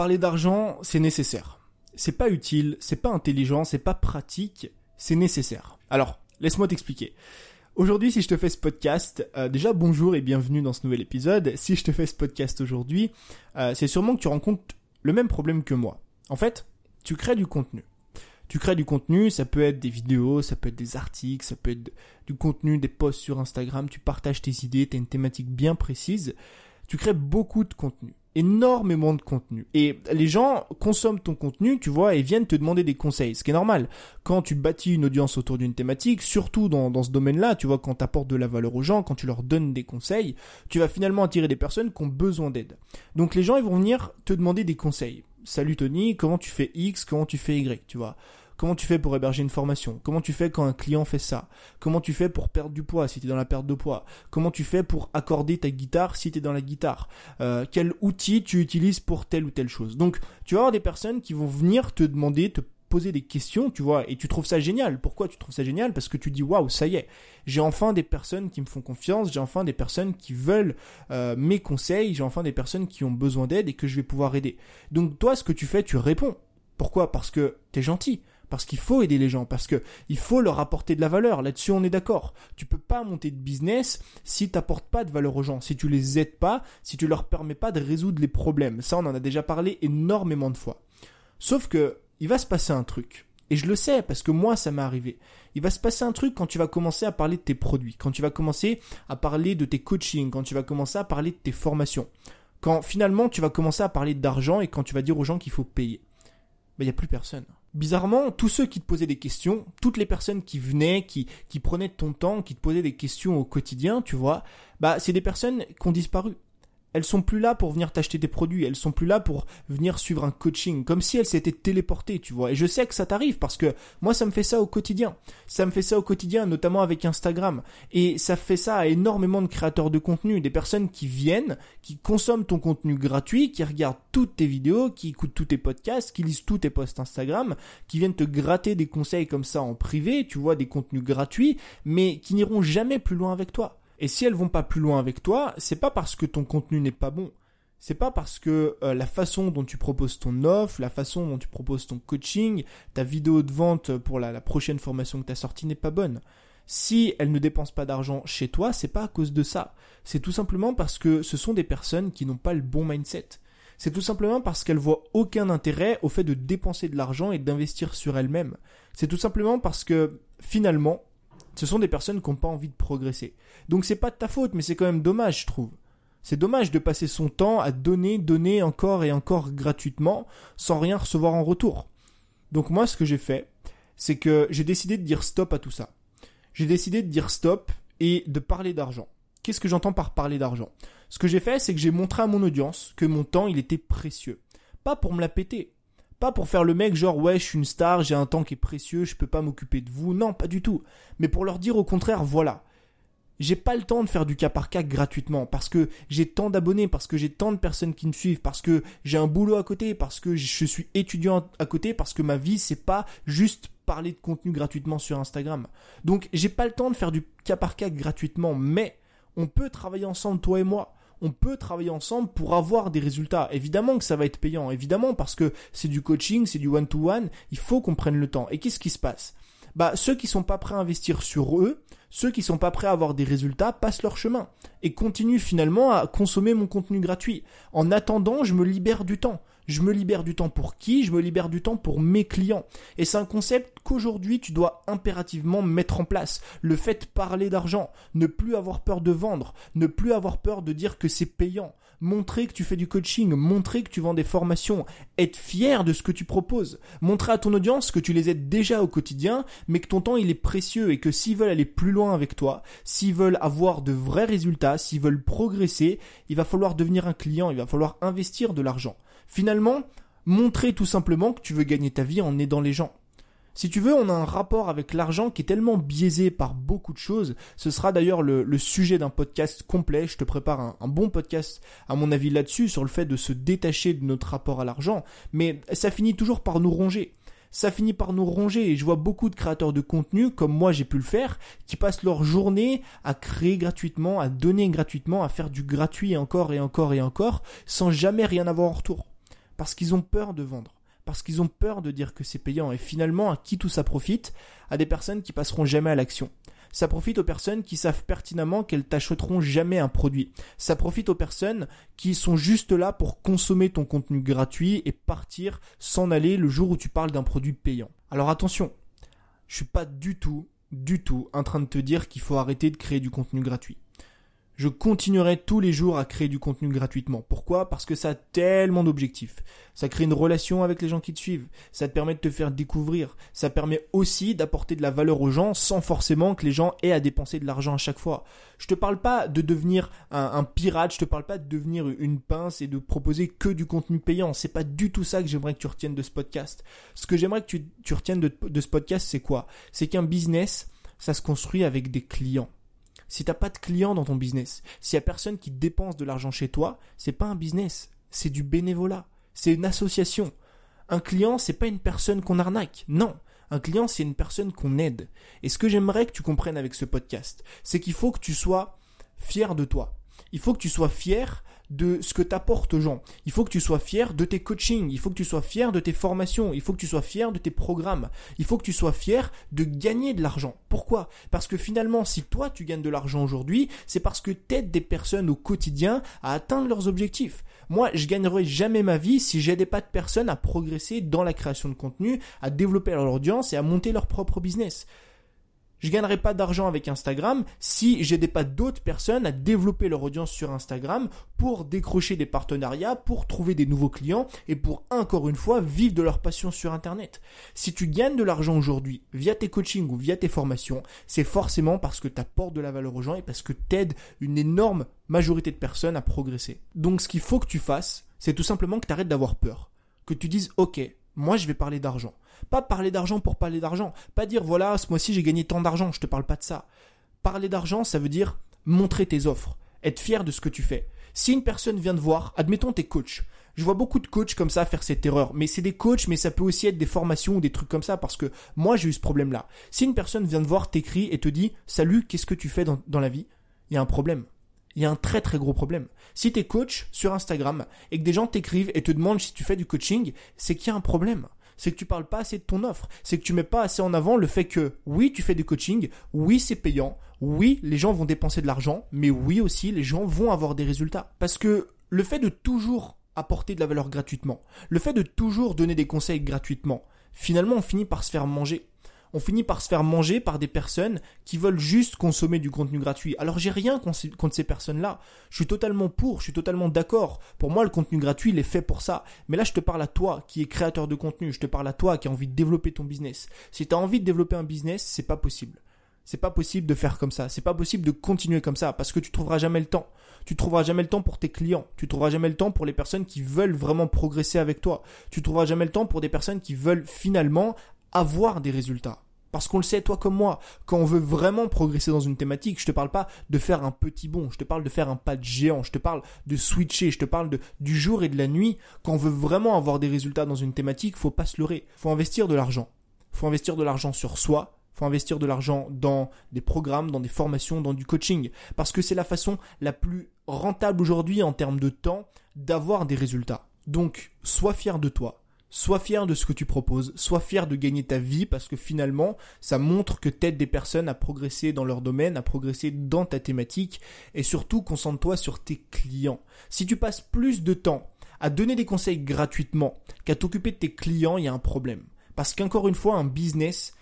parler d'argent, c'est nécessaire. C'est pas utile, c'est pas intelligent, c'est pas pratique, c'est nécessaire. Alors, laisse-moi t'expliquer. Aujourd'hui, si je te fais ce podcast, euh, déjà bonjour et bienvenue dans ce nouvel épisode. Si je te fais ce podcast aujourd'hui, euh, c'est sûrement que tu rencontres le même problème que moi. En fait, tu crées du contenu. Tu crées du contenu, ça peut être des vidéos, ça peut être des articles, ça peut être du contenu, des posts sur Instagram, tu partages tes idées, tu as une thématique bien précise. Tu crées beaucoup de contenu énormément de contenu. Et les gens consomment ton contenu, tu vois, et viennent te demander des conseils, ce qui est normal. Quand tu bâtis une audience autour d'une thématique, surtout dans, dans ce domaine-là, tu vois, quand tu apportes de la valeur aux gens, quand tu leur donnes des conseils, tu vas finalement attirer des personnes qui ont besoin d'aide. Donc les gens, ils vont venir te demander des conseils. Salut Tony, comment tu fais X, comment tu fais Y, tu vois. Comment tu fais pour héberger une formation? Comment tu fais quand un client fait ça? Comment tu fais pour perdre du poids si tu es dans la perte de poids? Comment tu fais pour accorder ta guitare si tu es dans la guitare? Euh, Quel outil tu utilises pour telle ou telle chose? Donc tu vas avoir des personnes qui vont venir te demander, te poser des questions, tu vois, et tu trouves ça génial. Pourquoi tu trouves ça génial? Parce que tu dis waouh, ça y est, j'ai enfin des personnes qui me font confiance, j'ai enfin des personnes qui veulent euh, mes conseils, j'ai enfin des personnes qui ont besoin d'aide et que je vais pouvoir aider. Donc toi, ce que tu fais, tu réponds. Pourquoi? Parce que t'es gentil parce qu'il faut aider les gens, parce que il faut leur apporter de la valeur. Là-dessus, on est d'accord. Tu peux pas monter de business si t'apportes pas de valeur aux gens, si tu les aides pas, si tu leur permets pas de résoudre les problèmes. Ça, on en a déjà parlé énormément de fois. Sauf que, il va se passer un truc. Et je le sais parce que moi, ça m'est arrivé. Il va se passer un truc quand tu vas commencer à parler de tes produits, quand tu vas commencer à parler de tes coachings, quand tu vas commencer à parler de tes formations. Quand finalement tu vas commencer à parler d'argent et quand tu vas dire aux gens qu'il faut payer. Ben, il n'y a plus personne bizarrement, tous ceux qui te posaient des questions, toutes les personnes qui venaient, qui, qui prenaient ton temps, qui te posaient des questions au quotidien, tu vois, bah, c'est des personnes qui ont disparu elles sont plus là pour venir t'acheter des produits, elles sont plus là pour venir suivre un coaching, comme si elles s'étaient téléportées, tu vois. Et je sais que ça t'arrive parce que moi ça me fait ça au quotidien. Ça me fait ça au quotidien, notamment avec Instagram. Et ça fait ça à énormément de créateurs de contenu, des personnes qui viennent, qui consomment ton contenu gratuit, qui regardent toutes tes vidéos, qui écoutent tous tes podcasts, qui lisent tous tes posts Instagram, qui viennent te gratter des conseils comme ça en privé, tu vois, des contenus gratuits, mais qui n'iront jamais plus loin avec toi. Et si elles vont pas plus loin avec toi, c'est pas parce que ton contenu n'est pas bon. C'est pas parce que euh, la façon dont tu proposes ton offre, la façon dont tu proposes ton coaching, ta vidéo de vente pour la, prochaine formation que tu as sortie n'est pas bonne. Si elles ne dépensent pas d'argent chez toi, c'est pas à cause de ça. C'est tout simplement parce que ce sont des personnes qui n'ont pas le bon mindset. C'est tout simplement parce qu'elles voient aucun intérêt au fait de dépenser de l'argent et d'investir sur elles-mêmes. C'est tout simplement parce que finalement, ce sont des personnes qui n'ont pas envie de progresser. Donc c'est pas de ta faute, mais c'est quand même dommage, je trouve. C'est dommage de passer son temps à donner, donner encore et encore gratuitement sans rien recevoir en retour. Donc moi, ce que j'ai fait, c'est que j'ai décidé de dire stop à tout ça. J'ai décidé de dire stop et de parler d'argent. Qu'est-ce que j'entends par parler d'argent? Ce que j'ai fait, c'est que j'ai montré à mon audience que mon temps, il était précieux. Pas pour me la péter, pas pour faire le mec genre ouais je suis une star, j'ai un temps qui est précieux, je peux pas m'occuper de vous. Non, pas du tout. Mais pour leur dire au contraire, voilà. J'ai pas le temps de faire du cas par cas gratuitement parce que j'ai tant d'abonnés, parce que j'ai tant de personnes qui me suivent, parce que j'ai un boulot à côté, parce que je suis étudiant à côté, parce que ma vie c'est pas juste parler de contenu gratuitement sur Instagram. Donc j'ai pas le temps de faire du cas par cas gratuitement, mais on peut travailler ensemble toi et moi on peut travailler ensemble pour avoir des résultats. Évidemment que ça va être payant, évidemment parce que c'est du coaching, c'est du one-to-one, il faut qu'on prenne le temps. Et qu'est-ce qui se passe? Bah ceux qui sont pas prêts à investir sur eux, ceux qui sont pas prêts à avoir des résultats passent leur chemin et continuent finalement à consommer mon contenu gratuit. En attendant, je me libère du temps. Je me libère du temps pour qui? Je me libère du temps pour mes clients. Et c'est un concept qu'aujourd'hui tu dois impérativement mettre en place. Le fait de parler d'argent, ne plus avoir peur de vendre, ne plus avoir peur de dire que c'est payant, montrer que tu fais du coaching, montrer que tu vends des formations, être fier de ce que tu proposes, montrer à ton audience que tu les aides déjà au quotidien, mais que ton temps il est précieux et que s'ils veulent aller plus loin avec toi, s'ils veulent avoir de vrais résultats, s'ils veulent progresser, il va falloir devenir un client, il va falloir investir de l'argent. Finalement, montrer tout simplement que tu veux gagner ta vie en aidant les gens. Si tu veux, on a un rapport avec l'argent qui est tellement biaisé par beaucoup de choses. Ce sera d'ailleurs le, sujet d'un podcast complet. Je te prépare un, un, bon podcast, à mon avis, là-dessus, sur le fait de se détacher de notre rapport à l'argent. Mais ça finit toujours par nous ronger. Ça finit par nous ronger et je vois beaucoup de créateurs de contenu, comme moi j'ai pu le faire, qui passent leur journée à créer gratuitement, à donner gratuitement, à faire du gratuit encore et encore et encore, sans jamais rien avoir en retour. Parce qu'ils ont peur de vendre. Parce qu'ils ont peur de dire que c'est payant. Et finalement, à qui tout ça profite? À des personnes qui passeront jamais à l'action. Ça profite aux personnes qui savent pertinemment qu'elles t'achèteront jamais un produit. Ça profite aux personnes qui sont juste là pour consommer ton contenu gratuit et partir, s'en aller le jour où tu parles d'un produit payant. Alors attention, je suis pas du tout, du tout en train de te dire qu'il faut arrêter de créer du contenu gratuit je continuerai tous les jours à créer du contenu gratuitement. Pourquoi? Parce que ça a tellement d'objectifs. Ça crée une relation avec les gens qui te suivent. Ça te permet de te faire découvrir. Ça permet aussi d'apporter de la valeur aux gens sans forcément que les gens aient à dépenser de l'argent à chaque fois. Je te parle pas de devenir un, pirate. Je te parle pas de devenir une pince et de proposer que du contenu payant. C'est pas du tout ça que j'aimerais que tu retiennes de ce podcast. Ce que j'aimerais que tu, retiennes de ce podcast, c'est quoi? C'est qu'un business, ça se construit avec des clients. Si t'as pas de clients dans ton business, s'il y a personne qui dépense de l'argent chez toi, c'est pas un business, c'est du bénévolat, c'est une association. Un client, c'est pas une personne qu'on arnaque, non. Un client, c'est une personne qu'on aide. Et ce que j'aimerais que tu comprennes avec ce podcast, c'est qu'il faut que tu sois fier de toi. Il faut que tu sois fier de ce que t'apportes aux gens. Il faut que tu sois fier de tes coachings, il faut que tu sois fier de tes formations, il faut que tu sois fier de tes programmes, il faut que tu sois fier de gagner de l'argent. Pourquoi? Parce que finalement, si toi tu gagnes de l'argent aujourd'hui, c'est parce que t'aides des personnes au quotidien à atteindre leurs objectifs. Moi, je gagnerai jamais ma vie si j'aidais pas de personnes à progresser dans la création de contenu, à développer leur audience et à monter leur propre business. Je gagnerai pas d'argent avec Instagram si j'aidais pas d'autres personnes à développer leur audience sur Instagram pour décrocher des partenariats, pour trouver des nouveaux clients et pour encore une fois vivre de leur passion sur Internet. Si tu gagnes de l'argent aujourd'hui via tes coachings ou via tes formations, c'est forcément parce que tu apportes de la valeur aux gens et parce que tu aides une énorme majorité de personnes à progresser. Donc ce qu'il faut que tu fasses, c'est tout simplement que tu arrêtes d'avoir peur. Que tu dises, ok, moi je vais parler d'argent. Pas parler d'argent pour parler d'argent. Pas dire voilà, ce mois-ci j'ai gagné tant d'argent, je te parle pas de ça. Parler d'argent, ça veut dire montrer tes offres, être fier de ce que tu fais. Si une personne vient te voir, admettons tes coachs. Je vois beaucoup de coachs comme ça faire cette erreur, mais c'est des coachs, mais ça peut aussi être des formations ou des trucs comme ça, parce que moi j'ai eu ce problème-là. Si une personne vient te voir, t'écrit et te dit Salut, qu'est-ce que tu fais dans la vie? Il y a un problème. Il y a un très très gros problème. Si tu es coach sur Instagram et que des gens t'écrivent et te demandent si tu fais du coaching, c'est qu'il y a un problème c'est que tu parles pas assez de ton offre. C'est que tu mets pas assez en avant le fait que oui, tu fais du coaching, oui, c'est payant, oui, les gens vont dépenser de l'argent, mais oui aussi, les gens vont avoir des résultats. Parce que le fait de toujours apporter de la valeur gratuitement, le fait de toujours donner des conseils gratuitement, finalement, on finit par se faire manger on finit par se faire manger par des personnes qui veulent juste consommer du contenu gratuit. Alors j'ai rien contre ces personnes-là. Je suis totalement pour, je suis totalement d'accord. Pour moi, le contenu gratuit, il est fait pour ça. Mais là, je te parle à toi qui es créateur de contenu. Je te parle à toi qui as envie de développer ton business. Si tu as envie de développer un business, c'est pas possible. C'est pas possible de faire comme ça. C'est pas possible de continuer comme ça parce que tu trouveras jamais le temps. Tu trouveras jamais le temps pour tes clients. Tu trouveras jamais le temps pour les personnes qui veulent vraiment progresser avec toi. Tu trouveras jamais le temps pour des personnes qui veulent finalement avoir des résultats. Parce qu'on le sait, toi comme moi, quand on veut vraiment progresser dans une thématique, je te parle pas de faire un petit bond, je te parle de faire un pas de géant, je te parle de switcher, je te parle de, du jour et de la nuit. Quand on veut vraiment avoir des résultats dans une thématique, faut pas se leurrer. Faut investir de l'argent. Faut investir de l'argent sur soi, faut investir de l'argent dans des programmes, dans des formations, dans du coaching. Parce que c'est la façon la plus rentable aujourd'hui en termes de temps d'avoir des résultats. Donc, sois fier de toi. Sois fier de ce que tu proposes, sois fier de gagner ta vie parce que finalement, ça montre que t'aides des personnes à progresser dans leur domaine, à progresser dans ta thématique et surtout concentre-toi sur tes clients. Si tu passes plus de temps à donner des conseils gratuitement qu'à t'occuper de tes clients, il y a un problème. Parce qu'encore une fois, un business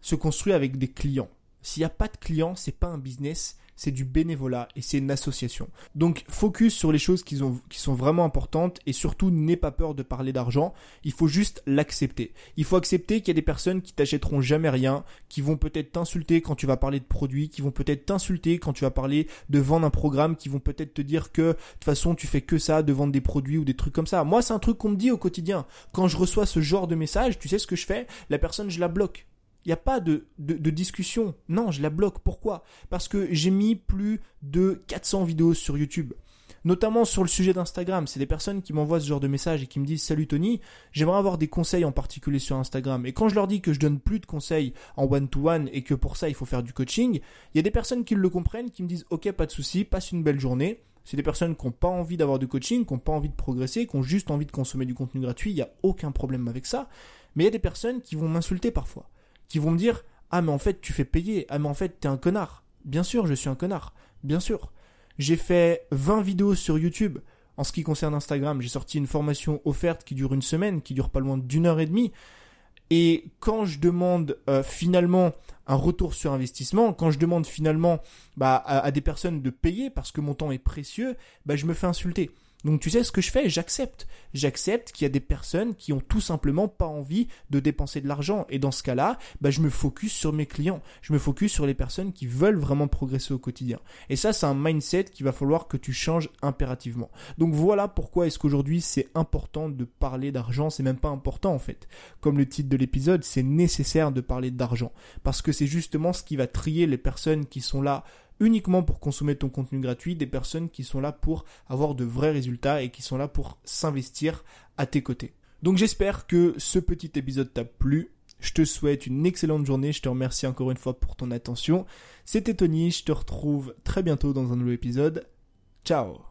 se construit avec des clients. S'il n'y a pas de clients, c'est pas un business, c'est du bénévolat et c'est une association. Donc focus sur les choses qui, sont vraiment importantes et surtout n'aie pas peur de parler d'argent. Il faut juste l'accepter. Il faut accepter qu'il y a des personnes qui t'achèteront jamais rien, qui vont peut-être t'insulter quand tu vas parler de produits, qui vont peut-être t'insulter quand tu vas parler de vendre un programme, qui vont peut-être te dire que de toute façon tu fais que ça, de vendre des produits ou des trucs comme ça. Moi c'est un truc qu'on me dit au quotidien. Quand je reçois ce genre de message, tu sais ce que je fais? La personne je la bloque. Il n'y a pas de, de, discussion. Non, je la bloque. Pourquoi? Parce que j'ai mis plus de 400 vidéos sur YouTube. Notamment sur le sujet d'Instagram. C'est des personnes qui m'envoient ce genre de messages et qui me disent Salut Tony, j'aimerais avoir des conseils en particulier sur Instagram. Et quand je leur dis que je donne plus de conseils en one-to-one et que pour ça il faut faire du coaching, il y a des personnes qui le comprennent, qui me disent Ok, pas de souci, passe une belle journée. C'est des personnes qui n'ont pas envie d'avoir du coaching, qui n'ont pas envie de progresser, qui ont juste envie de consommer du contenu gratuit. Il n'y a aucun problème avec ça. Mais il y a des personnes qui vont m'insulter parfois, qui vont me dire Ah, mais en fait, tu fais payer. Ah, mais en fait, t'es un connard. Bien sûr, je suis un connard. Bien sûr. J'ai fait 20 vidéos sur YouTube. En ce qui concerne Instagram, j'ai sorti une formation offerte qui dure une semaine, qui dure pas loin d'une heure et demie. Et quand je demande euh, finalement un retour sur investissement, quand je demande finalement bah, à, à, des personnes de payer parce que mon temps est précieux, bah, je me fais insulter. Donc tu sais ce que je fais? J'accepte. J'accepte qu'il y a des personnes qui ont tout simplement pas envie de dépenser de l'argent. Et dans ce cas-là, bah, je me focus sur mes clients. Je me focus sur les personnes qui veulent vraiment progresser au quotidien. Et ça, c'est un mindset qu'il va falloir que tu changes impérativement. Donc voilà pourquoi est-ce qu'aujourd'hui c'est important de parler d'argent. C'est même pas important en fait. Comme le titre de l'épisode, c'est nécessaire de parler d'argent. Parce que c'est justement ce qui va trier les personnes qui sont là uniquement pour consommer ton contenu gratuit, des personnes qui sont là pour avoir de vrais résultats et qui sont là pour s'investir à tes côtés. Donc j'espère que ce petit épisode t'a plu. Je te souhaite une excellente journée, je te remercie encore une fois pour ton attention. C'était Tony, je te retrouve très bientôt dans un nouvel épisode. Ciao